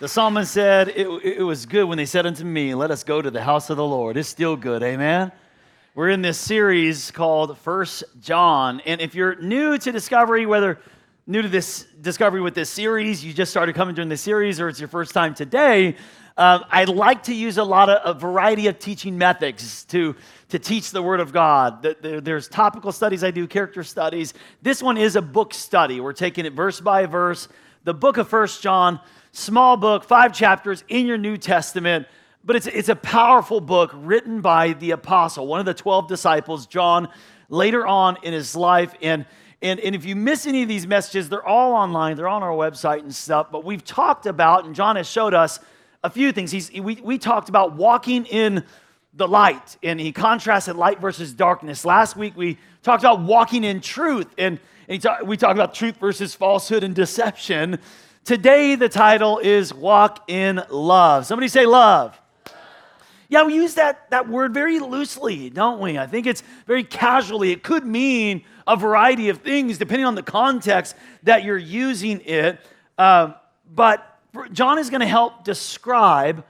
The psalmist said, it, it, was good when they said unto me, Let us go to the house of the Lord. It's still good, amen? We're in this series called First John. And if you're new to Discovery, whether new to this Discovery with this series, you just started coming during the series, or it's your first time today, uh, I like to use a lot of a variety of teaching methods to, to teach the Word of God. There's topical studies I do, character studies. This one is a book study. We're taking it verse by verse. The book of First John small book, five chapters in your New Testament, but it's, it's a powerful book written by the apostle, one of the 12 disciples, John, later on in his life. And, and, and if you miss any of these messages, they're all online, they're on our website and stuff. But we've talked about, and John has showed us a few things. He's, we, we talked about walking in the light, and he contrasted light versus darkness. Last week, we talked about walking in truth, and, and talk, we talked about truth versus falsehood and deception. Today, the title is Walk in Love. Somebody say love. Yeah, we use that, that word very loosely, don't we? I think it's very casually. It could mean a variety of things depending on the context that you're using it. Uh, but John is going to help describe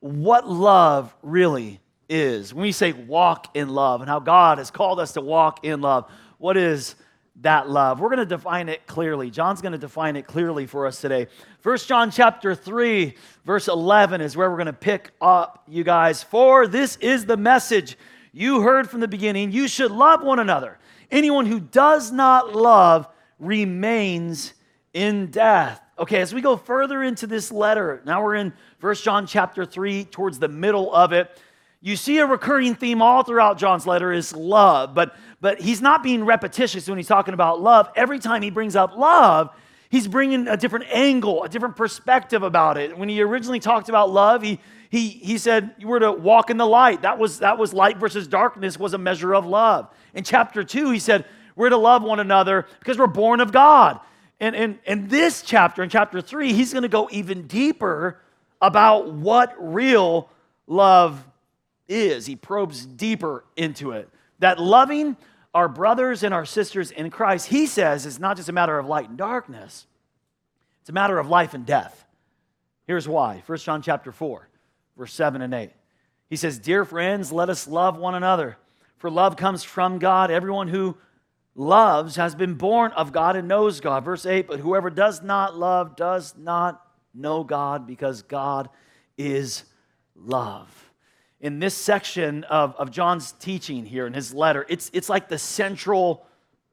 what love really is. When we say walk in love and how God has called us to walk in love, what is that love. We're going to define it clearly. John's going to define it clearly for us today. First John chapter 3, verse 11 is where we're going to pick up, you guys. For this is the message you heard from the beginning. You should love one another. Anyone who does not love remains in death. Okay, as we go further into this letter, now we're in First John chapter 3, towards the middle of it. You see a recurring theme all throughout John's letter is love, but but he's not being repetitious when he's talking about love. Every time he brings up love, he's bringing a different angle, a different perspective about it. When he originally talked about love, he he, he said you were to walk in the light. That was, that was light versus darkness was a measure of love. In chapter two, he said we're to love one another because we're born of God. And in and this chapter, in chapter three, he's going to go even deeper about what real love is. He probes deeper into it. That loving our brothers and our sisters in Christ, he says, is not just a matter of light and darkness, it's a matter of life and death. Here's why 1 John chapter 4, verse 7 and 8. He says, Dear friends, let us love one another, for love comes from God. Everyone who loves has been born of God and knows God. Verse 8, but whoever does not love does not know God because God is love in this section of, of John's teaching here in his letter, it's, it's like the central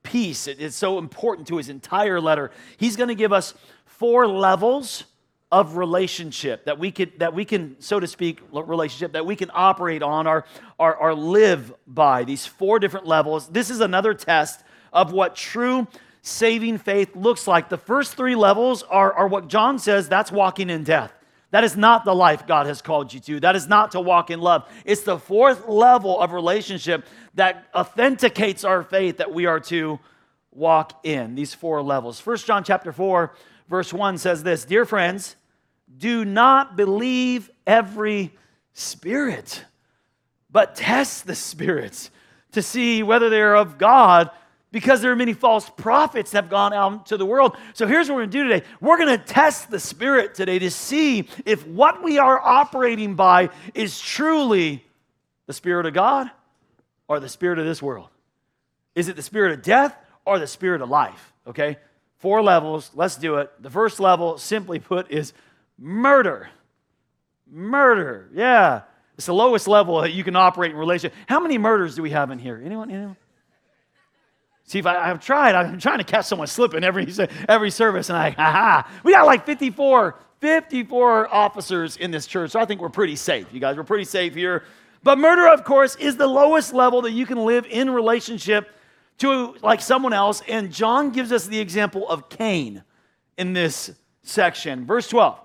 piece. It, it's so important to his entire letter. He's going to give us four levels of relationship that we can that we can so to speak relationship that we can operate on or, or, or live by these four different levels this is another test of what true saving faith looks like the first three levels are, are what john says that's walking in death that is not the life God has called you to. That is not to walk in love. It's the fourth level of relationship that authenticates our faith that we are to walk in. These four levels. First John chapter 4 verse 1 says this, "Dear friends, do not believe every spirit, but test the spirits to see whether they're of God." Because there are many false prophets that have gone out to the world. So here's what we're going to do today. We're going to test the spirit today to see if what we are operating by is truly the spirit of God or the spirit of this world. Is it the spirit of death or the spirit of life? Okay? Four levels. Let's do it. The first level, simply put, is murder. Murder. Yeah. It's the lowest level that you can operate in relation. How many murders do we have in here? Anyone? Anyone? See, if I, have tried, I'm trying to catch someone slipping every, every service, and I, ha We got like 54, 54 officers in this church, so I think we're pretty safe. You guys, we're pretty safe here. But murder, of course, is the lowest level that you can live in relationship to like someone else. And John gives us the example of Cain in this section. Verse 12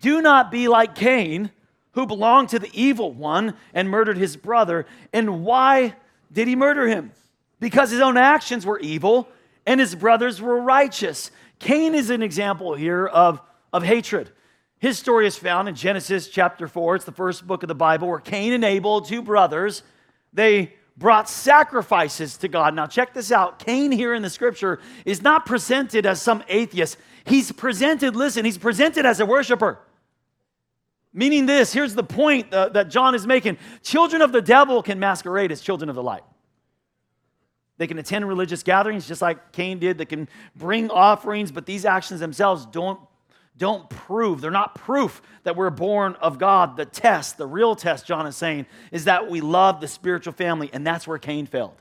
Do not be like Cain, who belonged to the evil one and murdered his brother. And why did he murder him? Because his own actions were evil and his brothers were righteous. Cain is an example here of, of hatred. His story is found in Genesis chapter 4. It's the first book of the Bible where Cain and Abel, two brothers, they brought sacrifices to God. Now, check this out. Cain, here in the scripture, is not presented as some atheist. He's presented, listen, he's presented as a worshiper. Meaning this, here's the point uh, that John is making children of the devil can masquerade as children of the light. They can attend religious gatherings just like Cain did. They can bring offerings, but these actions themselves don't, don't prove, they're not proof that we're born of God. The test, the real test, John is saying, is that we love the spiritual family, and that's where Cain failed.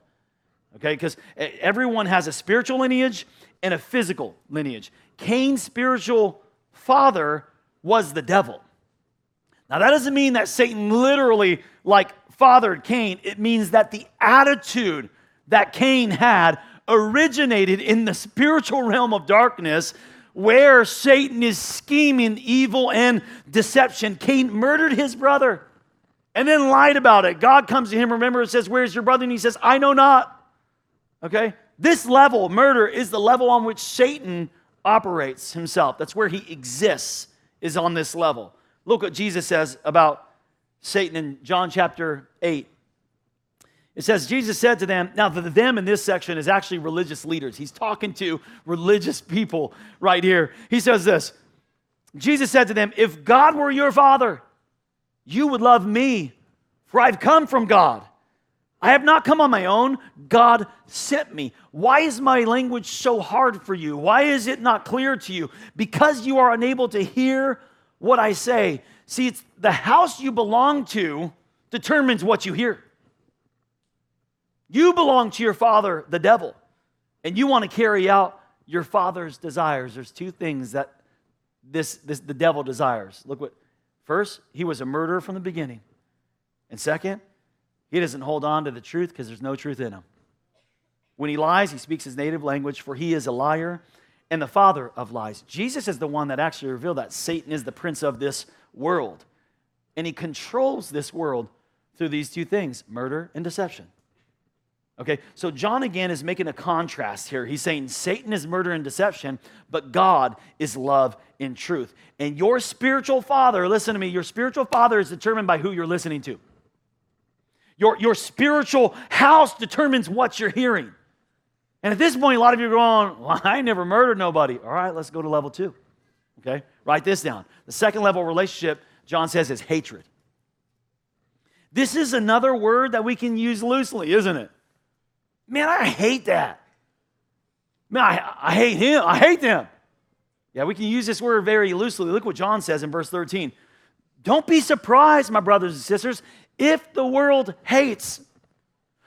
Okay, because everyone has a spiritual lineage and a physical lineage. Cain's spiritual father was the devil. Now, that doesn't mean that Satan literally like fathered Cain. It means that the attitude that Cain had originated in the spiritual realm of darkness where Satan is scheming evil and deception. Cain murdered his brother and then lied about it. God comes to him, remember, and says, Where's your brother? And he says, I know not. Okay? This level, murder, is the level on which Satan operates himself. That's where he exists, is on this level. Look what Jesus says about Satan in John chapter 8. It says, Jesus said to them, now the them in this section is actually religious leaders. He's talking to religious people right here. He says this Jesus said to them, If God were your father, you would love me, for I've come from God. I have not come on my own. God sent me. Why is my language so hard for you? Why is it not clear to you? Because you are unable to hear what I say. See, it's the house you belong to determines what you hear. You belong to your father, the devil, and you want to carry out your father's desires. There's two things that this, this the devil desires. Look what first, he was a murderer from the beginning. And second, he doesn't hold on to the truth because there's no truth in him. When he lies, he speaks his native language, for he is a liar and the father of lies. Jesus is the one that actually revealed that Satan is the prince of this world. And he controls this world through these two things murder and deception. Okay, so John again is making a contrast here. He's saying Satan is murder and deception, but God is love and truth. And your spiritual father, listen to me, your spiritual father is determined by who you're listening to. Your, your spiritual house determines what you're hearing. And at this point, a lot of you are going, well, I never murdered nobody. All right, let's go to level two. Okay, write this down. The second level relationship, John says, is hatred. This is another word that we can use loosely, isn't it? Man, I hate that. Man, I, I hate him. I hate them. Yeah, we can use this word very loosely. Look what John says in verse 13. Don't be surprised, my brothers and sisters, if the world hates.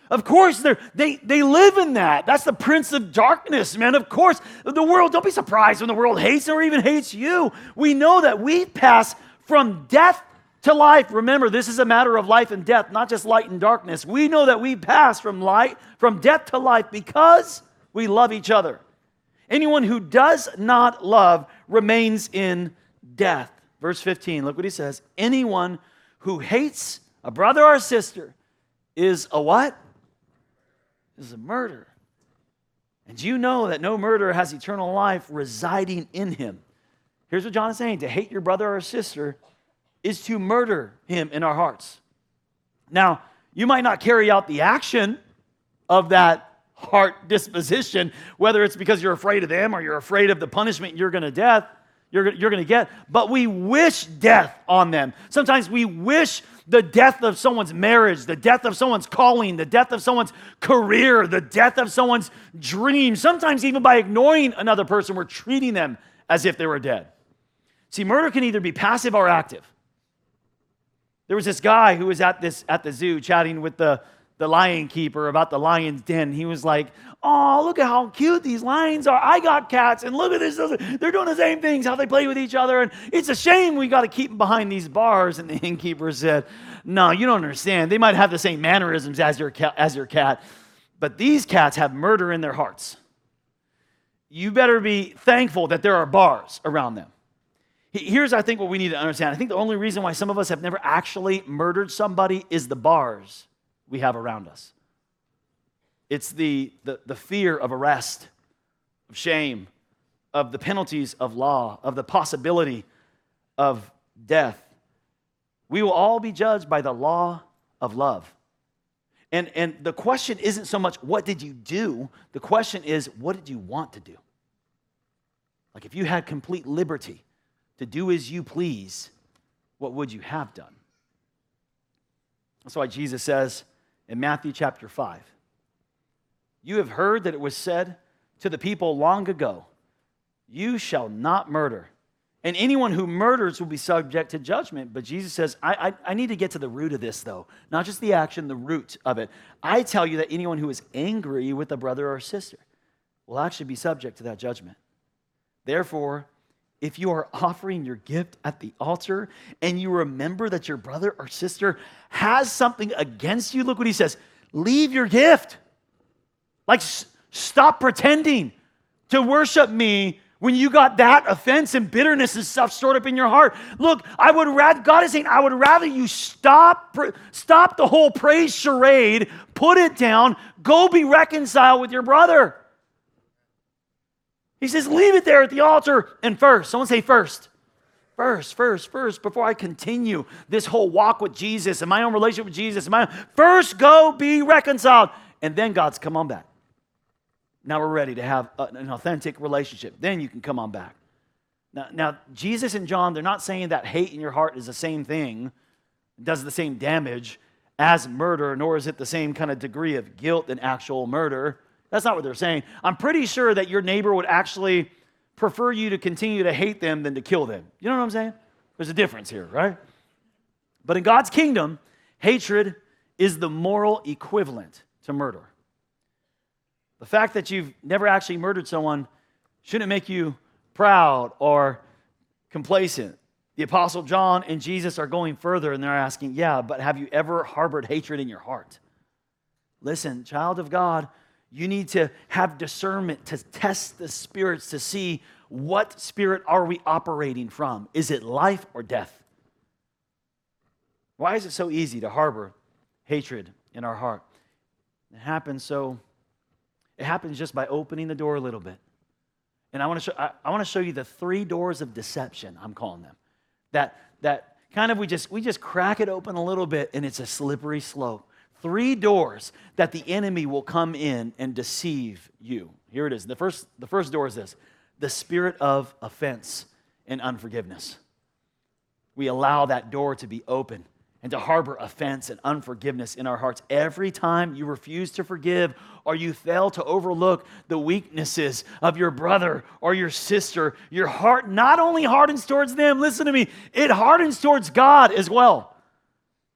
Of course, they they live in that. That's the prince of darkness, man. Of course, the world, don't be surprised when the world hates or even hates you. We know that we pass from death to life. Remember, this is a matter of life and death, not just light and darkness. We know that we pass from light, from death to life because we love each other. Anyone who does not love remains in death. Verse 15, look what he says. Anyone who hates a brother or sister is a what? Is a murderer. And you know that no murderer has eternal life residing in him. Here's what John is saying to hate your brother or sister is to murder him in our hearts. Now, you might not carry out the action of that heart disposition, whether it's because you're afraid of them or you're afraid of the punishment you're going to death, you're, you're going to get, but we wish death on them. Sometimes we wish the death of someone's marriage, the death of someone's calling, the death of someone's career, the death of someone's dream. Sometimes, even by ignoring another person, we're treating them as if they were dead. See, murder can either be passive or active. There was this guy who was at this at the zoo chatting with the, the lion keeper about the lion's den. He was like, Oh, look at how cute these lions are. I got cats, and look at this. They're doing the same things, how they play with each other. And it's a shame we got to keep them behind these bars. And the innkeeper said, No, you don't understand. They might have the same mannerisms as your, cat, as your cat, but these cats have murder in their hearts. You better be thankful that there are bars around them. Here's, I think, what we need to understand. I think the only reason why some of us have never actually murdered somebody is the bars we have around us. It's the, the, the fear of arrest, of shame, of the penalties of law, of the possibility of death. We will all be judged by the law of love. And, and the question isn't so much, what did you do? The question is, what did you want to do? Like, if you had complete liberty to do as you please, what would you have done? That's why Jesus says in Matthew chapter 5 You have heard that it was said to the people long ago, You shall not murder. And anyone who murders will be subject to judgment. But Jesus says, I, I, I, need to get to the root of this, though. Not just the action, the root of it. I tell you that anyone who is angry with a brother or sister will actually be subject to that judgment. Therefore, if you are offering your gift at the altar and you remember that your brother or sister has something against you, look what he says leave your gift. Like, s- stop pretending to worship me when you got that offense and bitterness and stuff stored up in your heart. Look, I would rather, God is saying, I would rather you stop, stop the whole praise charade, put it down, go be reconciled with your brother. He says, leave it there at the altar and first. Someone say first. First, first, first, before I continue this whole walk with Jesus and my own relationship with Jesus, and my own, first go be reconciled. And then God's come on back. Now we're ready to have an authentic relationship. Then you can come on back. Now, now, Jesus and John, they're not saying that hate in your heart is the same thing, does the same damage as murder, nor is it the same kind of degree of guilt than actual murder. That's not what they're saying. I'm pretty sure that your neighbor would actually prefer you to continue to hate them than to kill them. You know what I'm saying? There's a difference here, right? But in God's kingdom, hatred is the moral equivalent to murder. The fact that you've never actually murdered someone shouldn't make you proud or complacent. The Apostle John and Jesus are going further and they're asking, Yeah, but have you ever harbored hatred in your heart? Listen, child of God, you need to have discernment to test the spirits to see what spirit are we operating from? Is it life or death? Why is it so easy to harbor hatred in our heart? It happens so it happens just by opening the door a little bit. And I want to show I, I want to show you the three doors of deception, I'm calling them. That that kind of we just we just crack it open a little bit and it's a slippery slope three doors that the enemy will come in and deceive you. Here it is. The first, the first door is this the spirit of offense and unforgiveness. We allow that door to be open and to harbor offense and unforgiveness in our hearts. Every time you refuse to forgive or you fail to overlook the weaknesses of your brother or your sister, your heart not only hardens towards them, listen to me, it hardens towards God as well.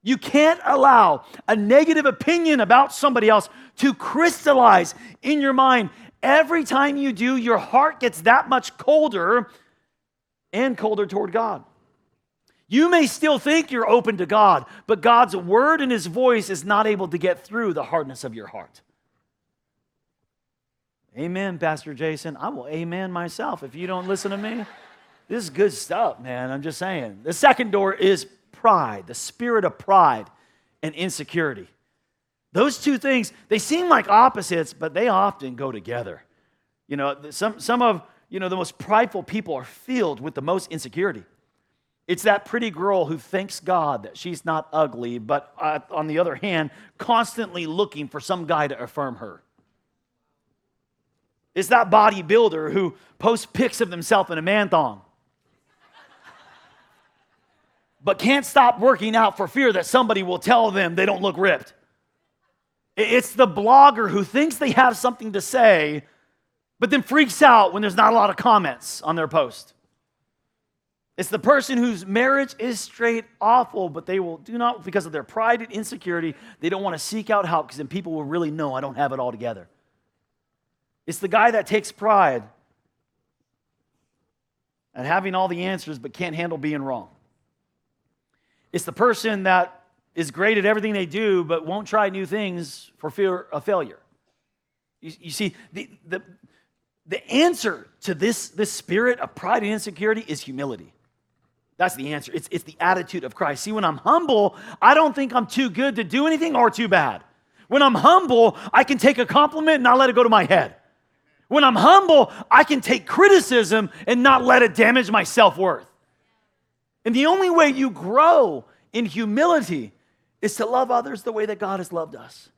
You can't allow a negative opinion about somebody else to crystallize in your mind. Every time you do, your heart gets that much colder and colder toward God. You may still think you're open to God, but God's word and his voice is not able to get through the hardness of your heart. Amen, Pastor Jason. I will amen myself if you don't listen to me. This is good stuff, man. I'm just saying. The second door is pride, the spirit of pride and insecurity. Those two things, they seem like opposites, but they often go together. You know, some, some of you know, the most prideful people are filled with the most insecurity. It's that pretty girl who thanks God that she's not ugly, but uh, on the other hand, constantly looking for some guy to affirm her. It's that bodybuilder who posts pics of himself in a man thong but can't stop working out for fear that somebody will tell them they don't look ripped. It's the blogger who thinks they have something to say, but then freaks out when there's not a lot of comments on their post. It's the person whose marriage is straight awful, but they will do not, because of their pride and insecurity, they don't want to seek out help because then people will really know I don't have it all together. It's the guy that takes pride at having all the answers but can't handle being wrong. It's the person that is great at everything they do, but won't try new things for fear of failure. You, you see, the, the, the answer to this, this spirit of pride and insecurity is humility. That's the answer. It's, it's the attitude of Christ. See, when I'm humble, I don't think I'm too good to do anything or too bad. When I'm humble, I can take a compliment and not let it go to my head. When I'm humble, I can take criticism and not let it damage my self worth. And the only way you grow in humility is to love others the way that God has loved us.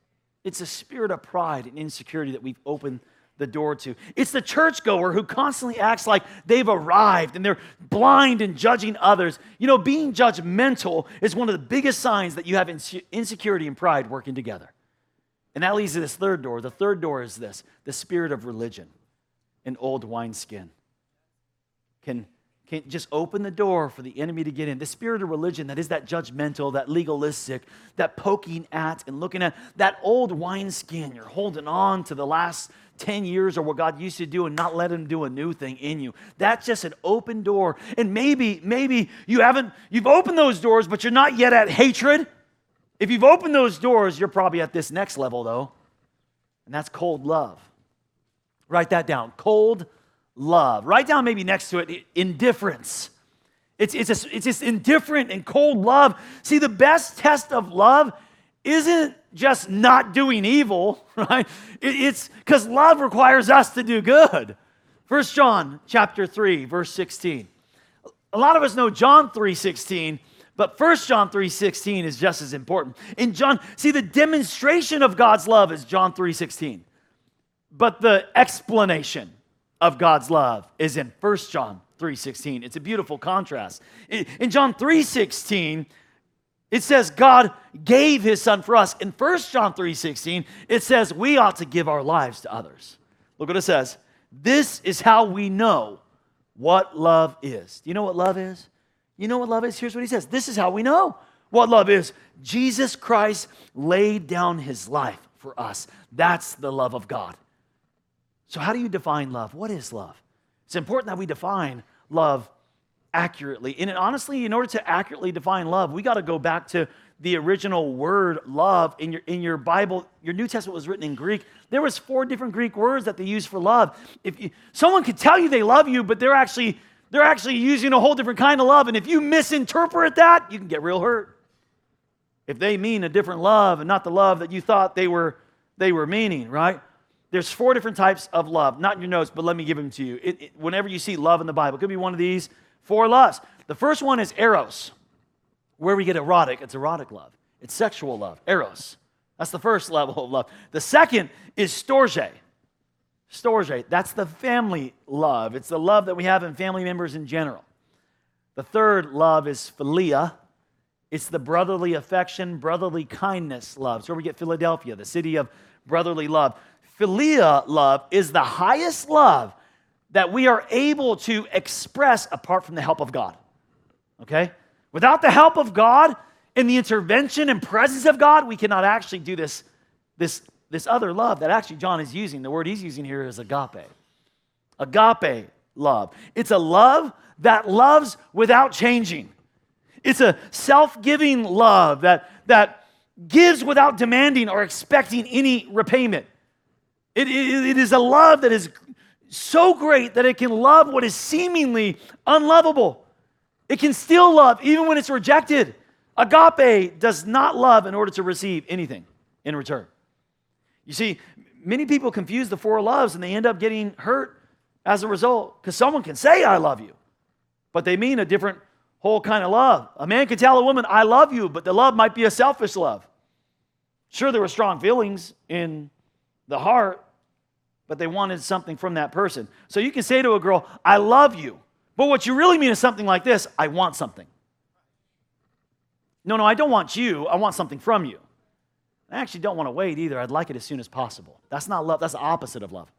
It's a spirit of pride and insecurity that we've opened the door to. It's the churchgoer who constantly acts like they've arrived and they're blind and judging others. You know, being judgmental is one of the biggest signs that you have insecurity and pride working together. And that leads to this third door. The third door is this the spirit of religion, an old wineskin. Can can just open the door for the enemy to get in. The spirit of religion that is that judgmental, that legalistic, that poking at and looking at that old wineskin. You're holding on to the last 10 years or what God used to do and not let him do a new thing in you. That's just an open door. And maybe, maybe you haven't, you've opened those doors, but you're not yet at hatred. If you've opened those doors, you're probably at this next level though. And that's cold love. Write that down. Cold love. Write down maybe next to it indifference. It's, it's, a, it's just indifferent and cold love. See, the best test of love isn't just not doing evil, right? It, it's because love requires us to do good. First John chapter 3, verse 16. A lot of us know John 3:16, but First John 3:16 is just as important. In John, see the demonstration of God's love is John 3:16. But the explanation of God's love is in 1 John 3:16. It's a beautiful contrast. In John 3:16, it says God gave his son for us. In 1 John 3:16, it says we ought to give our lives to others. Look what it says. This is how we know what love is. Do you know what love is? You know what love is? Here's what he says. This is how we know what love is. Jesus Christ laid down his life for us. That's the love of God. So, how do you define love? What is love? It's important that we define love accurately. And honestly, in order to accurately define love, we got to go back to the original word love in your in your Bible. Your New Testament was written in Greek. There was four different Greek words that they used for love. If you, someone could tell you they love you, but they're actually they're actually using a whole different kind of love, and if you misinterpret that, you can get real hurt. If they mean a different love and not the love that you thought they were they were meaning, right? There's four different types of love. Not in your notes, but let me give them to you. It, it, whenever you see love in the Bible, it could be one of these four loves. The first one is eros, where we get erotic. It's erotic love. It's sexual love. Eros. That's the first level of love. The second is storge. Storge. That's the family love. It's the love that we have in family members in general. The third love is philia. It's the brotherly affection, brotherly kindness love. Where we get Philadelphia, the city of brotherly love philia love is the highest love that we are able to express apart from the help of God. Okay? Without the help of God and the intervention and presence of God, we cannot actually do this, this, this other love that actually John is using. The word he's using here is agape. Agape love. It's a love that loves without changing. It's a self giving love that, that gives without demanding or expecting any repayment. It, it, it is a love that is so great that it can love what is seemingly unlovable. It can still love even when it's rejected. Agape does not love in order to receive anything in return. You see, many people confuse the four loves and they end up getting hurt as a result because someone can say, I love you, but they mean a different whole kind of love. A man can tell a woman, I love you, but the love might be a selfish love. Sure, there were strong feelings in the heart, but they wanted something from that person. So you can say to a girl, I love you. But what you really mean is something like this I want something. No, no, I don't want you. I want something from you. I actually don't want to wait either. I'd like it as soon as possible. That's not love. That's the opposite of love.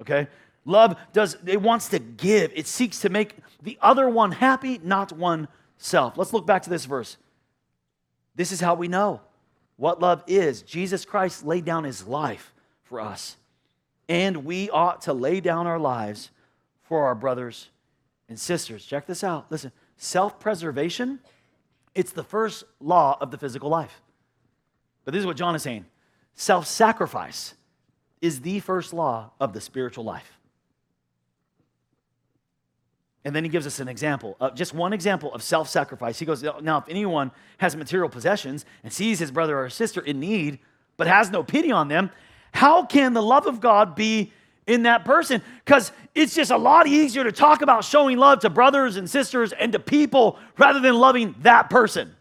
Okay? Love does, it wants to give. It seeks to make the other one happy, not oneself. Let's look back to this verse. This is how we know what love is. Jesus Christ laid down his life for us and we ought to lay down our lives for our brothers and sisters. Check this out. Listen, self preservation, it's the first law of the physical life. But this is what John is saying self sacrifice is the first law of the spiritual life. And then he gives us an example, uh, just one example of self sacrifice. He goes, Now, if anyone has material possessions and sees his brother or sister in need, but has no pity on them, how can the love of God be in that person? Because it's just a lot easier to talk about showing love to brothers and sisters and to people rather than loving that person.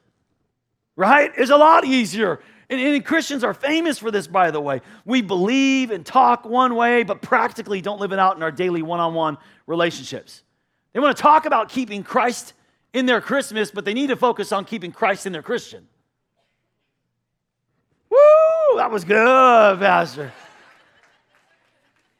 Right? It's a lot easier. And, and Christians are famous for this, by the way. We believe and talk one way, but practically don't live it out in our daily one on one relationships. They want to talk about keeping Christ in their Christmas, but they need to focus on keeping Christ in their Christian. That was good, Pastor.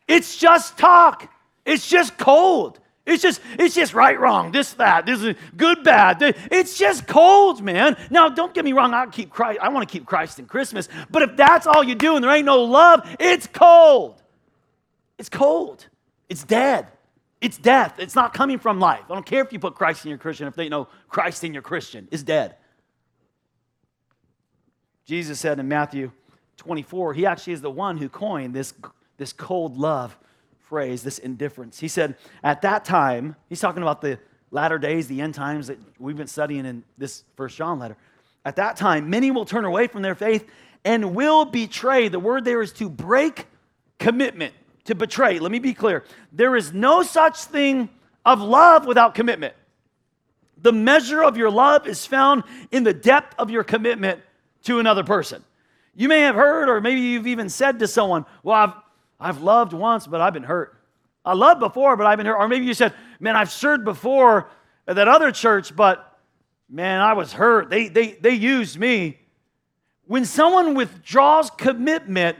It's just talk. It's just cold. It's just, it's just right, wrong, this, that, this is good, bad. It's just cold, man. Now, don't get me wrong, I keep Christ, I want to keep Christ in Christmas, but if that's all you do and there ain't no love, it's cold. It's cold. It's dead. It's death. It's not coming from life. I don't care if you put Christ in your Christian, if they know Christ in your Christian, is dead. Jesus said in Matthew 24, he actually is the one who coined this, this cold love phrase, this indifference. He said, at that time, he's talking about the latter days, the end times that we've been studying in this First John letter. At that time, many will turn away from their faith and will betray. The word there is to break commitment, to betray. Let me be clear. There is no such thing of love without commitment. The measure of your love is found in the depth of your commitment to another person. You may have heard, or maybe you've even said to someone, Well, I've, I've loved once, but I've been hurt. I loved before, but I've been hurt. Or maybe you said, Man, I've served before at that other church, but man, I was hurt. They, they, they used me. When someone withdraws commitment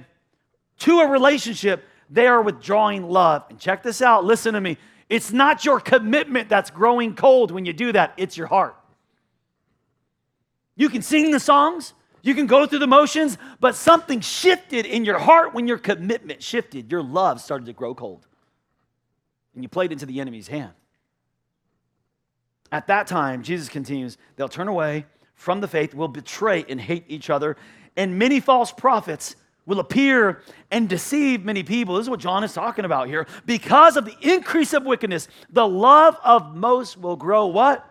to a relationship, they are withdrawing love. And check this out, listen to me. It's not your commitment that's growing cold when you do that, it's your heart. You can sing the songs, you can go through the motions, but something shifted in your heart when your commitment shifted. Your love started to grow cold. And you played into the enemy's hand. At that time, Jesus continues, they'll turn away from the faith, will betray and hate each other, and many false prophets will appear and deceive many people. This is what John is talking about here. Because of the increase of wickedness, the love of most will grow what?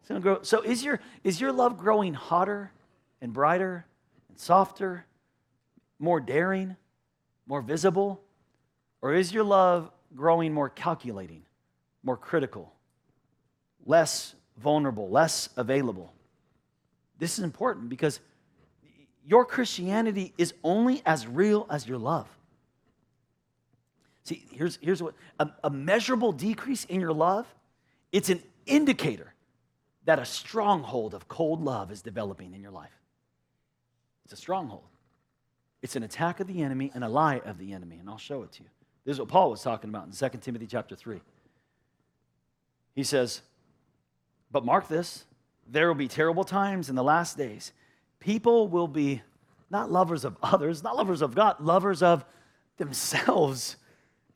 It's gonna grow. So is your, is your love growing hotter and brighter and softer, more daring, more visible? Or is your love growing more calculating, more critical, less vulnerable, less available? This is important because your Christianity is only as real as your love. See, here's, here's what a, a measurable decrease in your love, it's an indicator that a stronghold of cold love is developing in your life. It's a stronghold. It's an attack of the enemy and a lie of the enemy, and I'll show it to you. This is what Paul was talking about in 2 Timothy chapter 3. He says, But mark this, there will be terrible times in the last days. People will be not lovers of others, not lovers of God, lovers of themselves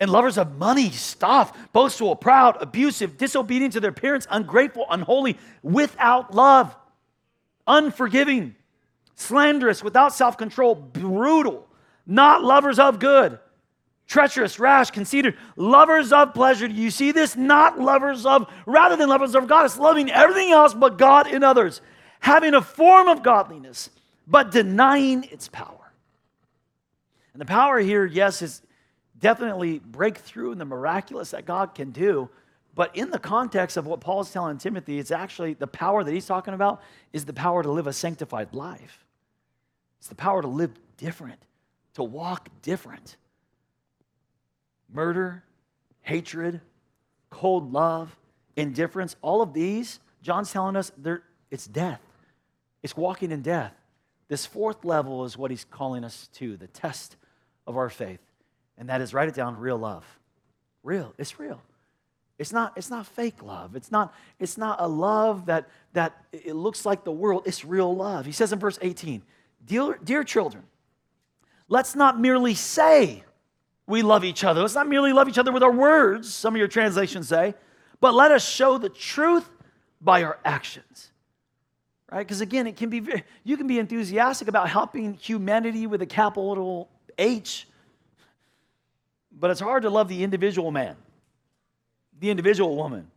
and lovers of money, stuff, boastful, proud, abusive, disobedient to their parents, ungrateful, unholy, without love, unforgiving slanderous, without self control, brutal, not lovers of good, treacherous, rash, conceited, lovers of pleasure. Do you see this? Not lovers of, rather than lovers of God, it's loving everything else but God in others, having a form of godliness, but denying its power. And the power here, yes, is definitely breakthrough and the miraculous that God can do. But in the context of what Paul's telling Timothy, it's actually the power that he's talking about is the power to live a sanctified life. It's the power to live different, to walk different. Murder, hatred, cold love, indifference, all of these, John's telling us it's death. It's walking in death. This fourth level is what he's calling us to, the test of our faith. And that is write it down, real love. Real. It's real. It's not, it's not fake love. It's not, it's not a love that, that it looks like the world. It's real love. He says in verse 18, Dear, dear children, let's not merely say we love each other. Let's not merely love each other with our words, some of your translations say, but let us show the truth by our actions. Right? Because again, it can be you can be enthusiastic about helping humanity with a capital H, but it's hard to love the individual man, the individual woman,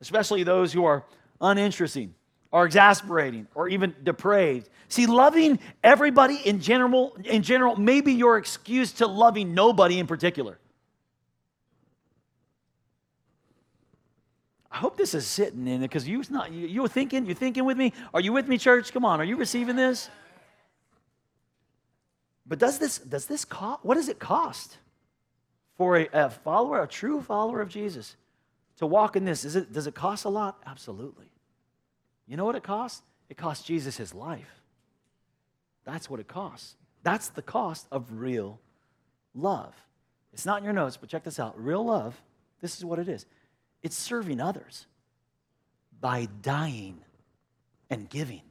especially those who are uninteresting or exasperating or even depraved. See, loving everybody in general, in general may be your excuse to loving nobody in particular. I hope this is sitting in it because you not you, you thinking, you're thinking with me. Are you with me, church? Come on, are you receiving this? But does this, does this cost, what does it cost for a, a follower, a true follower of Jesus, to walk in this? Is it, does it cost a lot? Absolutely. You know what it costs? It costs Jesus his life. That's what it costs. That's the cost of real love. It's not in your notes, but check this out. Real love, this is what it is it's serving others by dying and giving.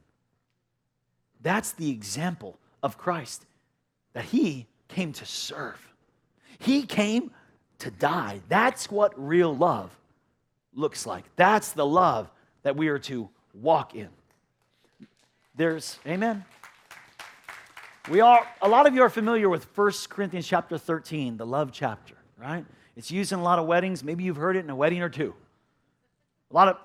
That's the example of Christ, that he came to serve. He came to die. That's what real love looks like. That's the love that we are to walk in. There's, amen. We are, a lot of you are familiar with 1 Corinthians chapter 13, the love chapter, right? It's used in a lot of weddings. Maybe you've heard it in a wedding or two. A lot of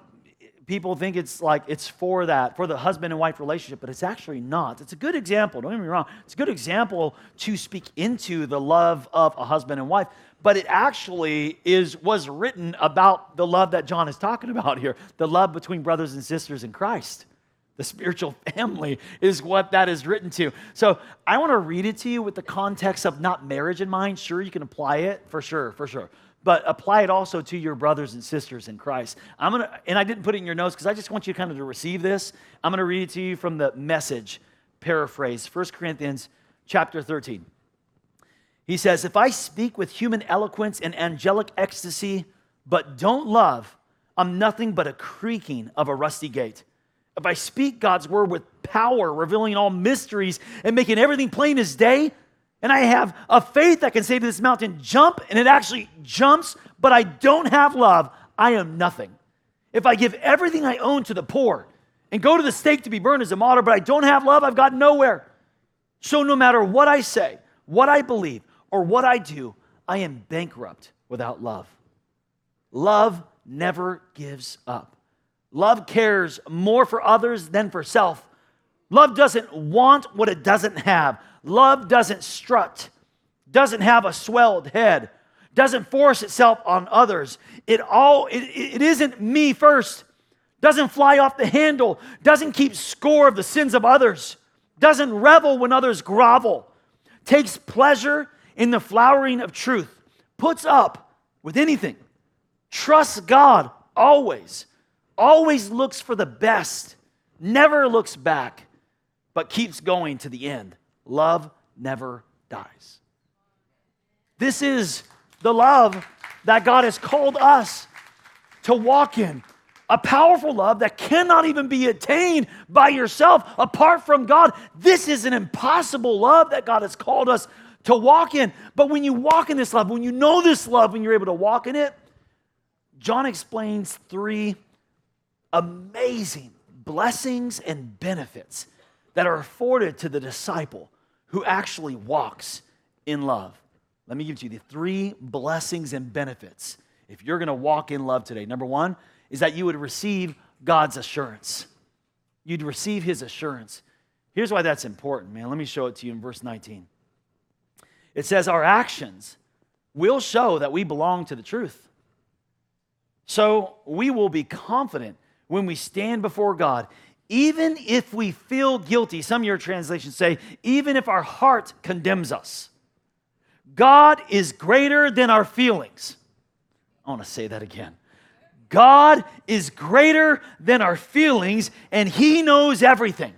people think it's like it's for that, for the husband and wife relationship, but it's actually not. It's a good example, don't get me wrong. It's a good example to speak into the love of a husband and wife, but it actually is was written about the love that John is talking about here, the love between brothers and sisters in Christ. The spiritual family is what that is written to. So I want to read it to you with the context of not marriage in mind. Sure, you can apply it for sure, for sure. But apply it also to your brothers and sisters in Christ. I'm gonna, and I didn't put it in your notes because I just want you to kind of to receive this. I'm gonna read it to you from the message paraphrase, 1 Corinthians chapter 13. He says, If I speak with human eloquence and angelic ecstasy, but don't love, I'm nothing but a creaking of a rusty gate if I speak God's word with power, revealing all mysteries and making everything plain as day, and I have a faith that can say to this mountain, jump, and it actually jumps, but I don't have love, I am nothing. If I give everything I own to the poor and go to the stake to be burned as a martyr, but I don't have love, I've got nowhere. So no matter what I say, what I believe, or what I do, I am bankrupt without love. Love never gives up. Love cares more for others than for self. Love doesn't want what it doesn't have. Love doesn't strut, doesn't have a swelled head, doesn't force itself on others. It all it, it isn't me first. Doesn't fly off the handle, doesn't keep score of the sins of others, doesn't revel when others grovel, takes pleasure in the flowering of truth, puts up with anything, trusts God always always looks for the best, never looks back, but keeps going to the end. Love never dies. This is the love that God has called us to walk in. A powerful love that cannot even be attained by yourself apart from God. This is an impossible love that God has called us to walk in. But when you walk in this love, when you know this love, when you're able to walk in it, John explains three amazing blessings and benefits that are afforded to the disciple who actually walks in love. Let me give to you the three blessings and benefits if you're going to walk in love today. Number one is that you would receive God's assurance. You'd receive his assurance. Here's why that's important, man. Let me show it to you in verse 19. It says, Our actions will show that we belong to the truth. So we will be confident when we stand before God, even if we feel guilty, some of your translations say, even if our heart condemns us. God is greater than our feelings. I want to say that again. God is greater than our feelings, and He knows everything.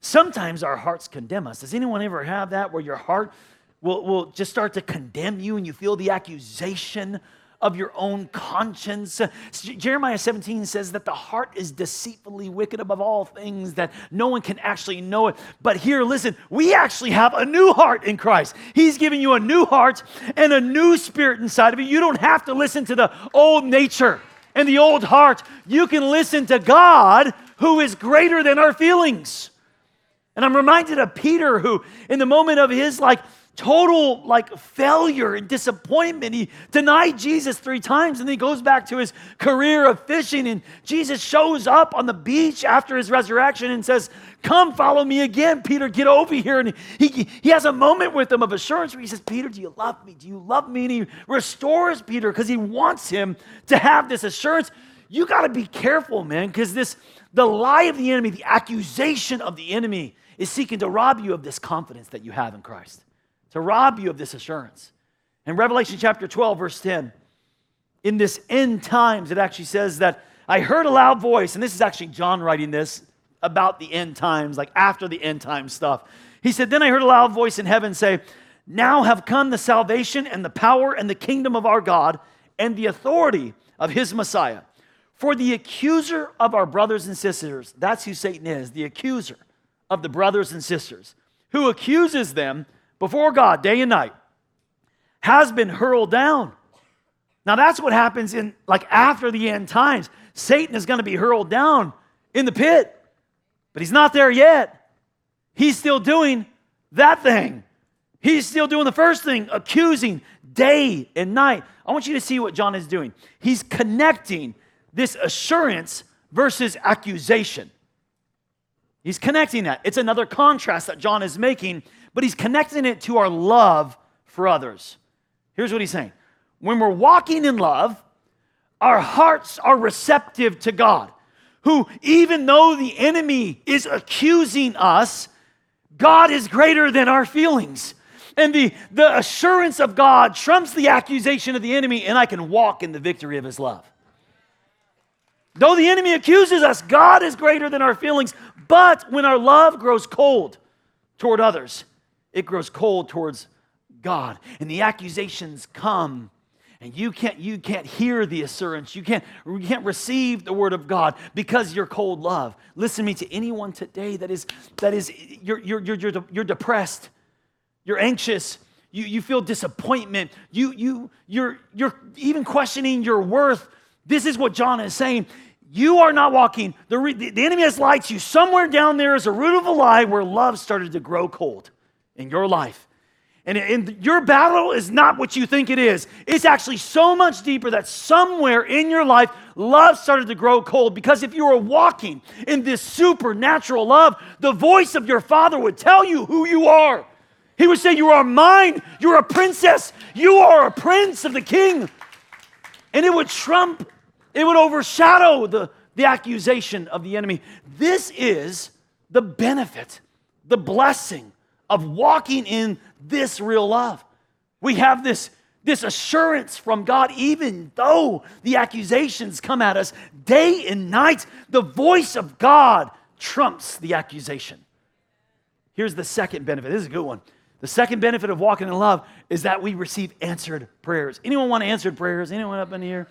Sometimes our hearts condemn us. Does anyone ever have that where your heart will, will just start to condemn you and you feel the accusation of your own conscience. Jeremiah 17 says that the heart is deceitfully wicked above all things, that no one can actually know it. But here, listen, we actually have a new heart in Christ. He's giving you a new heart and a new spirit inside of you. You don't have to listen to the old nature and the old heart. You can listen to God who is greater than our feelings. And I'm reminded of Peter, who, in the moment of his like total like failure and disappointment. He denied Jesus three times and then he goes back to his career of fishing. And Jesus shows up on the beach after his resurrection and says, Come follow me again, Peter, get over here. And he, he has a moment with him of assurance where he says, Peter, do you love me? Do you love me? And he restores Peter because he wants him to have this assurance. You got to be careful, man, because this the lie of the enemy, the accusation of the enemy is seeking to rob you of this confidence that you have in Christ, to rob you of this assurance. In Revelation chapter 12, verse 10, in this end times, it actually says that I heard a loud voice, and this is actually John writing this about the end times, like after the end time stuff. He said, Then I heard a loud voice in heaven say, Now have come the salvation and the power and the kingdom of our God and the authority of his Messiah. For the accuser of our brothers and sisters, that's who Satan is, the accuser of the brothers and sisters, who accuses them before God day and night, has been hurled down. Now that's what happens in like after the end times. Satan is going to be hurled down in the pit, but he's not there yet. He's still doing that thing. He's still doing the first thing, accusing day and night. I want you to see what John is doing. He's connecting this assurance versus accusation. He's connecting that. It's another contrast that John is making, but he's connecting it to our love for others. Here's what he's saying when we're walking in love, our hearts are receptive to God, who, even though the enemy is accusing us, God is greater than our feelings. And the, the assurance of God trumps the accusation of the enemy, and I can walk in the victory of his love. Though the enemy accuses us, God is greater than our feelings. But when our love grows cold toward others, it grows cold towards God. And the accusations come and you can't you can't hear the assurance. You can't you can't receive the word of god because you're cold love. Listen to me to anyone today that is that is you're you're you're, you're, you're depressed. You're anxious. You, you feel disappointment. You you you're you're even questioning your worth. This is what john is saying. You are not walking the, the enemy has lied to you. Somewhere down there is a root of a lie where love started to grow cold in your life and, your battle is not what you think it is. It's actually so much deeper that somewhere in your life, love started to grow cold. Because if you were walking in this supernatural love, the voice of your father would tell you who you are. He would say, You are mine. You're a princess. You are a prince of the king. And it would trump, it would overshadow the, the accusation of the enemy. This is the benefit, the blessing of walking in this real love. We have this, this assurance from God, even though the accusations come at us day and night, the voice of God trumps the accusation. Here's the second benefit. This is a good one. The second benefit of walking in love is that we receive answered prayers. Anyone want answered prayers? Anyone up in here?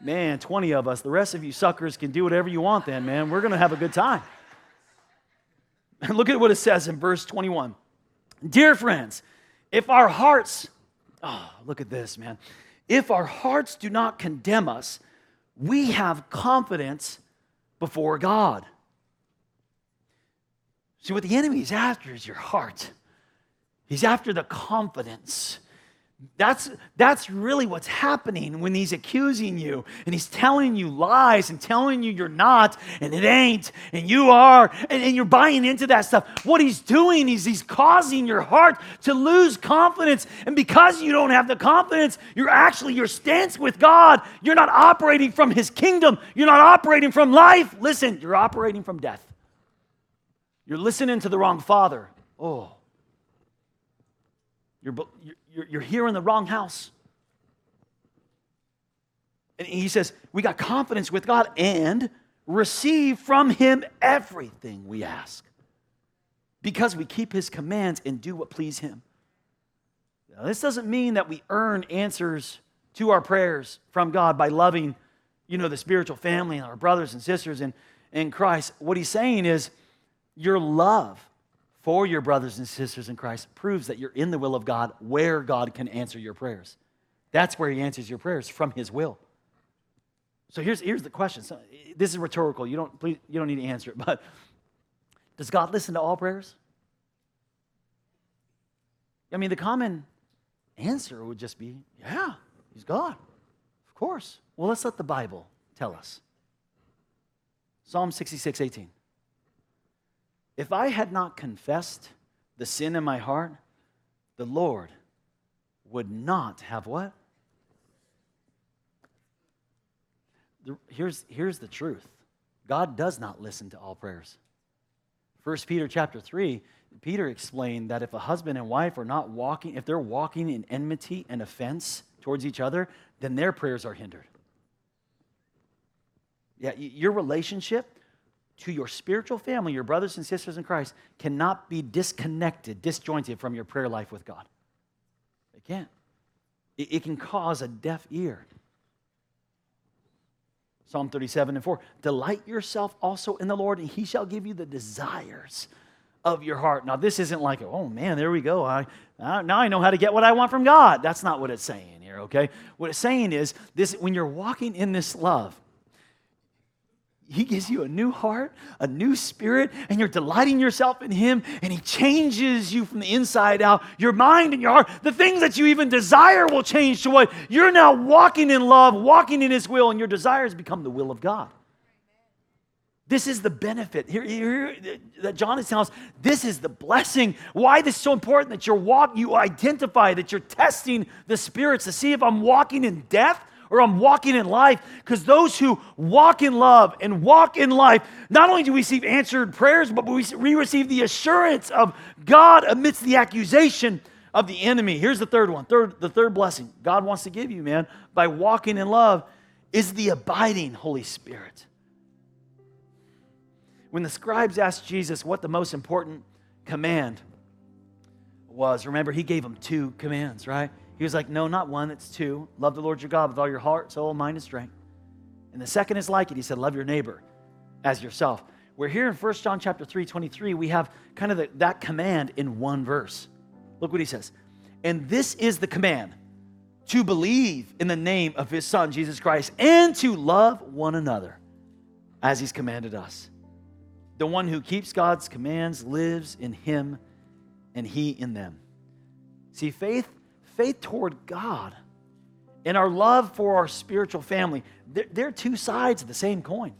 Man, 20 of us. The rest of you suckers can do whatever you want then, man. We're going to have a good time. And look at what it says in verse 21. Dear friends, if our hearts, oh, look at this, man. If our hearts do not condemn us, we have confidence before God. See, what the enemy is after is your heart. He's after the confidence. That's, that's really what's happening when he's accusing you and he's telling you lies and telling you you're not and it ain't and you are and, and you're buying into that stuff. What he's doing is he's causing your heart to lose confidence. And because you don't have the confidence, you're actually your stance with God. You're not operating from his kingdom. You're not operating from life. Listen, you're operating from death. You're listening to the wrong father. Oh. You're, you're, you're here in the wrong house. And he says, We got confidence with God and receive from him everything we ask because we keep his commands and do what please him. Now, this doesn't mean that we earn answers to our prayers from God by loving, you know, the spiritual family and our brothers and sisters in, in Christ. What he's saying is your love for your brothers and sisters in Christ proves that you're in the will of God where God can answer your prayers. That's where He answers your prayers from His will. So here's, here's the question. So this is rhetorical. You don't, please, you don't need to answer it, but does God listen to all prayers? I mean, the common answer would just be, yeah, He's God. Of course. Well, let's let the Bible tell us. Psalm 66, 18. If I had not confessed the sin in my heart, the Lord would not have what? Here's, here's the truth God does not listen to all prayers. 1 Peter chapter 3, Peter explained that if a husband and wife are not walking, if they're walking in enmity and offense towards each other, then their prayers are hindered. Yeah, your relationship to your spiritual family, your brothers and sisters in Christ, cannot be disconnected, disjointed from your prayer life with God. It can't. It, it can cause a deaf ear. Psalm 37 and 4 Delight yourself also in the Lord, and he shall give you the desires of your heart. Now, this isn't like, oh man, there we go. I, now I know how to get what I want from God. That's not what it's saying here, okay? What it's saying is this when you're walking in this love, he gives you a new heart, a new spirit, and you're delighting yourself in Him, and He changes you from the inside out. Your mind and your heart, the things that you even desire will change to what you're now walking in love, walking in His will, and your desires become the will of God. This is the benefit here, here, that John is telling us. This is the blessing. Why this is so important that you're walk, you identify that you're testing the spirits to see if I'm walking in death or I'm walking in life. Because those who walk in love and walk in life, not only do we receive answered prayers, but we, receive the assurance of God amidst the accusation of the enemy. Here's the third one. Third, the third blessing God wants to give you, man, by walking in love is the abiding Holy Spirit. When the scribes asked Jesus what the most important command was, remember, he gave them two commands, right? He was like, No, not one, it's two. Love the Lord your God with all your heart, soul, mind, and strength. And the second is like it. He said, Love your neighbor as yourself. We're here in 1 John chapter 3, 23. We have kind of the, that command in one verse. Look what he says. And this is the command to believe in the name of his son, Jesus Christ, and to love one another as he's commanded us. The one who keeps God's commands lives in him and he in them. See, faith faith toward God and our love for our spiritual family, they're, they're two sides of the same coin.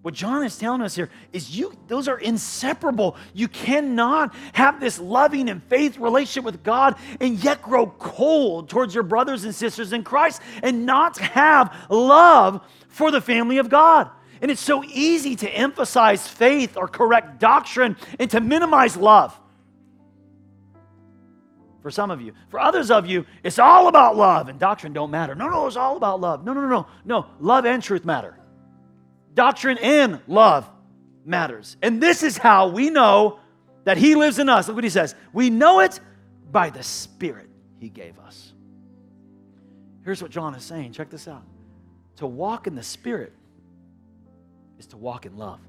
What John is telling us here is you those are inseparable. You cannot have this loving and faith relationship with God and yet grow cold towards your brothers and sisters in Christ and not have love for the family of God. And it's so easy to emphasize faith or correct doctrine and to minimize love for some of you. For others of you, it's all about love and doctrine don't matter. No, no, it's all about love. No, no, no, no. No, love and truth matter. Doctrine and love matters. And this is how we know that He lives in us. Look what He says. We know it by the Spirit He gave us. Here's what John is saying. Check this out. To walk in the Spirit is to walk in love.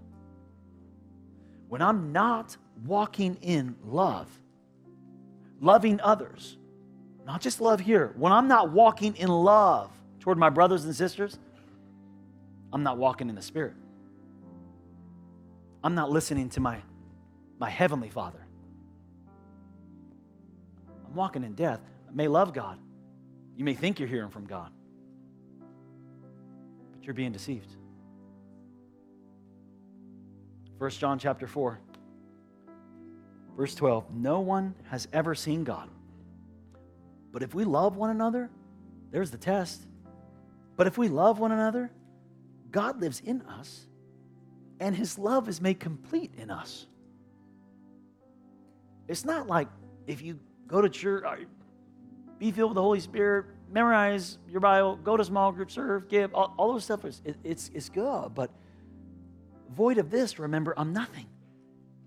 When I'm not walking in love, loving others, not just love here. When I'm not walking in love toward my brothers and sisters, I'm not walking in the Spirit. I'm not listening to my, my Heavenly Father. I'm walking in death. I may love God. You may think you're hearing from God, but you're being deceived. 1 John chapter 4. Verse 12 No one has ever seen God. But if we love one another, there's the test. But if we love one another, God lives in us, and his love is made complete in us. It's not like if you go to church, be filled with the Holy Spirit, memorize your Bible, go to small group, serve, give, all, all those stuff is it, it's, it's good. But void of this, remember, I'm nothing.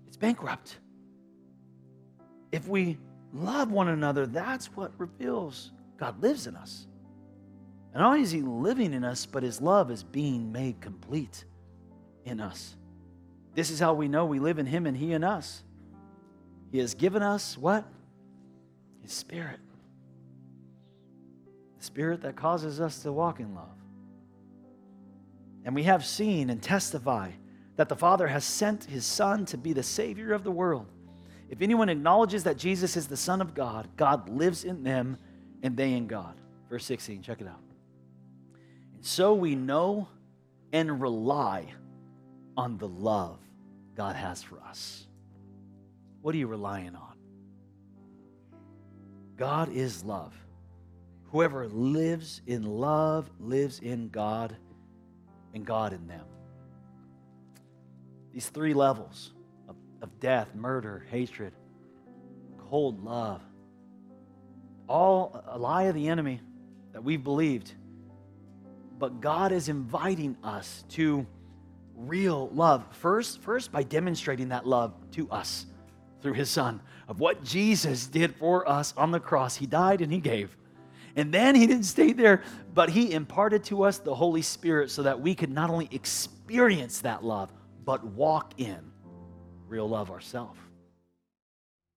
It's bankrupt. If we love one another, that's what reveals God lives in us. And not only is He living in us, but His love is being made complete in us. This is how we know we live in Him and He in us. He has given us what? His Spirit. The Spirit that causes us to walk in love. And we have seen and testify that the Father has sent His Son to be the Savior of the world. If anyone acknowledges that Jesus is the Son of God, God lives in them and they in God. Verse 16, check it out. And so we know and rely on the love God has for us. What are you relying on? God is love. Whoever lives in love lives in God and God in them. These three levels of death, murder, hatred, cold love. All a lie of the enemy that we've believed. But God is inviting us to real love. First, first by demonstrating that love to us through his son of what Jesus did for us on the cross. He died and he gave. And then he didn't stay there, but he imparted to us the Holy Spirit so that we could not only experience that love, but walk in real love ourselves.